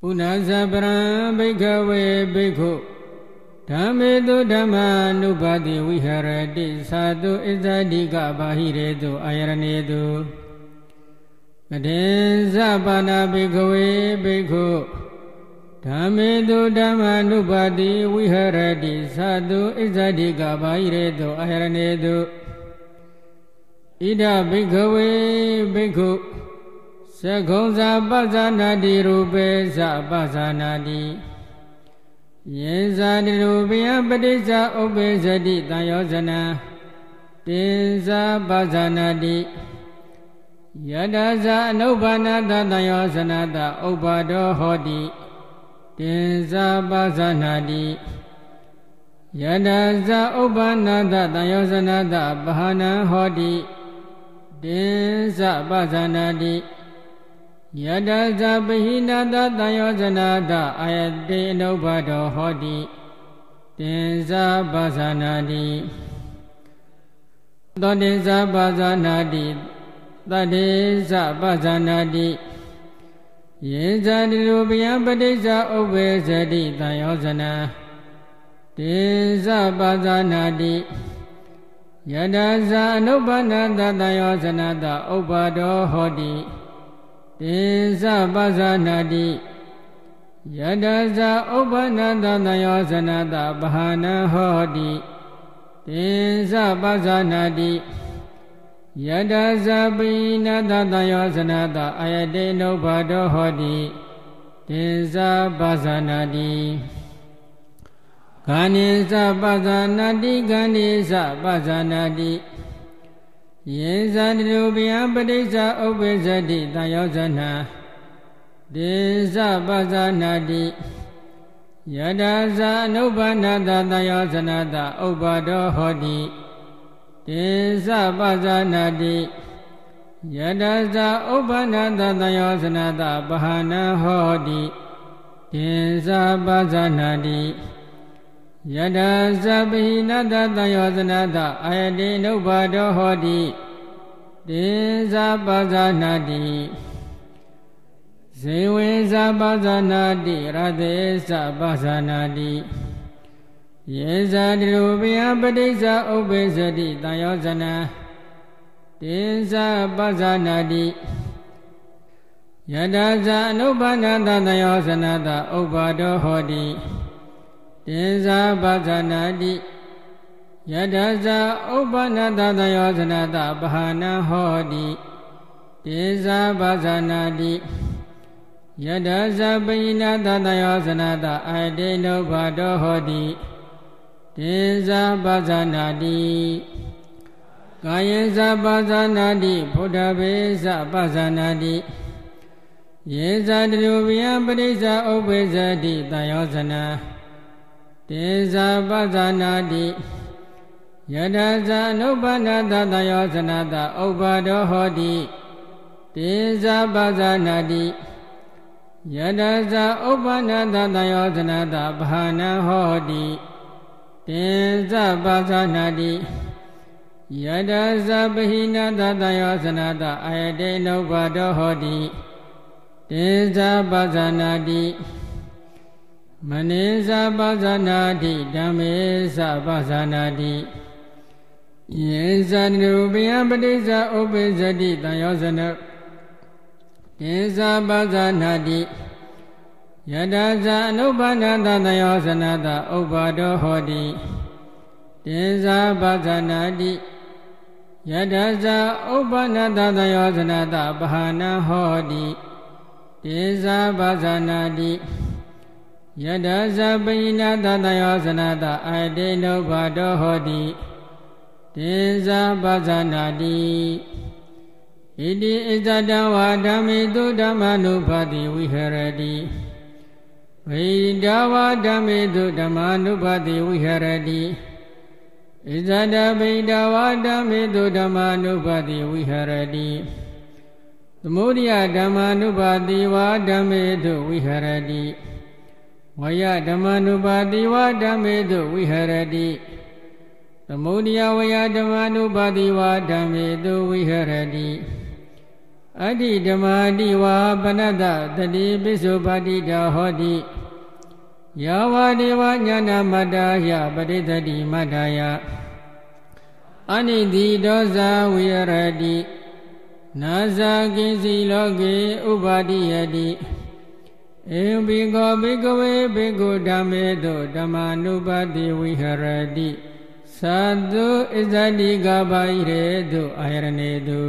ပုဏ္ဏဇပရံဘိကဝေဘိက္ခုဓမ္မေတုဓမ္မာနုပါတိဝိဟရတိသာတုဣဇတိကဘာဟိရေတုအာယရဏေတုကတေဇပါဏဘိကဝေဘိက္ခုဓမ္မေတုဓမ္မာနုပါတိဝိဟရတိသာတုဣဇတိကဘာဟိရေတုအာယရဏေတုဣဒဘိကဝေဘိက္ခု သကုံဇာပဇာနာတိရူပေသပဇာနာတိယေဇာတိရူပယပတိစ္ဆဥပ္ပေဇတိတံယောဇနံတင်ဇာပဇာနာတိယတဇာအနုဘာနာတတံယောဇနတဥပ္ပါဒောဟောတိတင်ဇာပဇာနာတိယတဇာဥပ္ပါနာတတံယောဇနတပဟာနံဟောတိတင်ဇာပဇာနာတိ ယတဇပဟိနာတတယောဇနာတအာယတေအနုဘဒောဟောတိတင်္ဇာပါဇာနာတိသောတင်္ဇာပါဇာနာတိတတေဇပါဇာနာတိယေဇာတိလူပယပဋိစ္ဆဥပ္ပေဇတိတံယောဇနာတင်္ဇပါဇာနာတိယတဇာအနုပ္ပနာတတယောဇနာတဥပ္ပါဒောဟောတိ တေဇပဇာနာတိယတဇာဥပ္ပနန္တသယောဇနတပဟာနဟောတိတေဇပဇာနာတိယတဇာပိနတသယောဇနတအာယတေနုဘာဒောဟောတိတေဇပဇာနာတိခာနိဇပဇာနာတိခာနိဇပဇာနာတိ ယေဇာတုပယပဋိစ္ဆဥပ္ပေဇတိတယောဇနာဒေဇပဇာနာတိယတာဇာအနုဘာနာတတယောဇနာတဥပ္ပါဒောဟောတိဒေဇပဇာနာတိယတာဇာဥပ္ပနာတတယောဇနာတပဟာနာဟောတိဒေဇပဇာနာတိ ယတသဗ္ဗိနတတယောဇနာတအာယတိနုဘာဒောဟောတိတေဇာပါဇာနာတိဇေဝေဇာပါဇာနာတိရသေဇာပါဇာနာတိယေဇာတိရူပယပဋိစ္ဆဥပ္ပေဇတိတယောဇနာတေဇာပါဇာနာတိယတဇာအနုပါဒတတယောဇနာတဥပ္ပါဒောဟောတိ တေဇာပါဇာနာတိယတဇာဥပ္ပနတသယောဇနတပဟာနဟောတိတေဇာပါဇာနာတိယတဇာပိဏတသယောဇနတအာတေနုဘာတောဟောတိတေဇာပါဇာနာတိကာယေဇာပါဇာနာတိဘုဒ္ဓဘေဇာပါဇာနာတိယေဇာတရူပယပရိစ္ဆာဥပ္ပေဇတိတယောဇနာတေ ဇာပဇာနာတိယတဇာနုပ္ပန္နတတယောဇနတဥပ္ပါဒောဟောတိတေဇာပဇာနာတိယတဇာဥပ္ပန္နတတယောဇနတဘာနာဟောတိတေဇာပဇာနာတိယတဇာပဟိနတတယောဇနတအာယတေနုပ္ပါဒောဟောတိတေဇာပဇာနာတိ မနေဇာပဇာနာတိဓမ္မေဇာပဇာနာတိယေဇာနုပယပတိဇာဥပ္ပေဇတိတံယောဇနတေဇာပဇာနာတိယတဇာအနုပါဒတတယောဇနတဥပ္ပါဒောဟောတိတေဇာပဇာနာတိယတဇာဥပ္ပနတတယောဇနတပဟာနာဟောတိတေဇာပဇာနာတိ ယတဇာပိဏတတယောဇနတအာတေနုဘာဒောဟောတိတေဇာပဇာနာတိဣတိဣဇတံဝါဓမ္မိတုဓမ္မနုပါတိဝိဟရတိဝိဒဝါဓမ္မိတုဓမ္မနုပါတိဝိဟရတိဣဇတဗိဒဝါဓမ္မိတုဓမ္မနုပါတိဝိဟရတိသမုဒိယဓမ္မနုပါတိဝါဓမ္မေတုဝိဟရတိ ဝယဓမ္မနုပါတိဝါဓမ္မေတုဝိဟရတိသမုဒိယဝယဓမ္မနုပါတိဝါဓမ္မေတုဝိဟရတိအတ္တိဓမ္မာတိဝါပနတ္တတတိပိစုပါတိတာဟောတိယောဝဒေဝညာနာမတ္တာယပရိသတိမတ္တာယအနိတိဒောဇဝိရတိနာဇာကိစီလောကေဥပါတိယတိ ဧဘိကောဘိကဝေဘိကုဓမ္မေတောဓမ္မာနုပါတိဝိဟရတိသတ္တုဣဇတိကပါဣရေတုအာယရဏေတု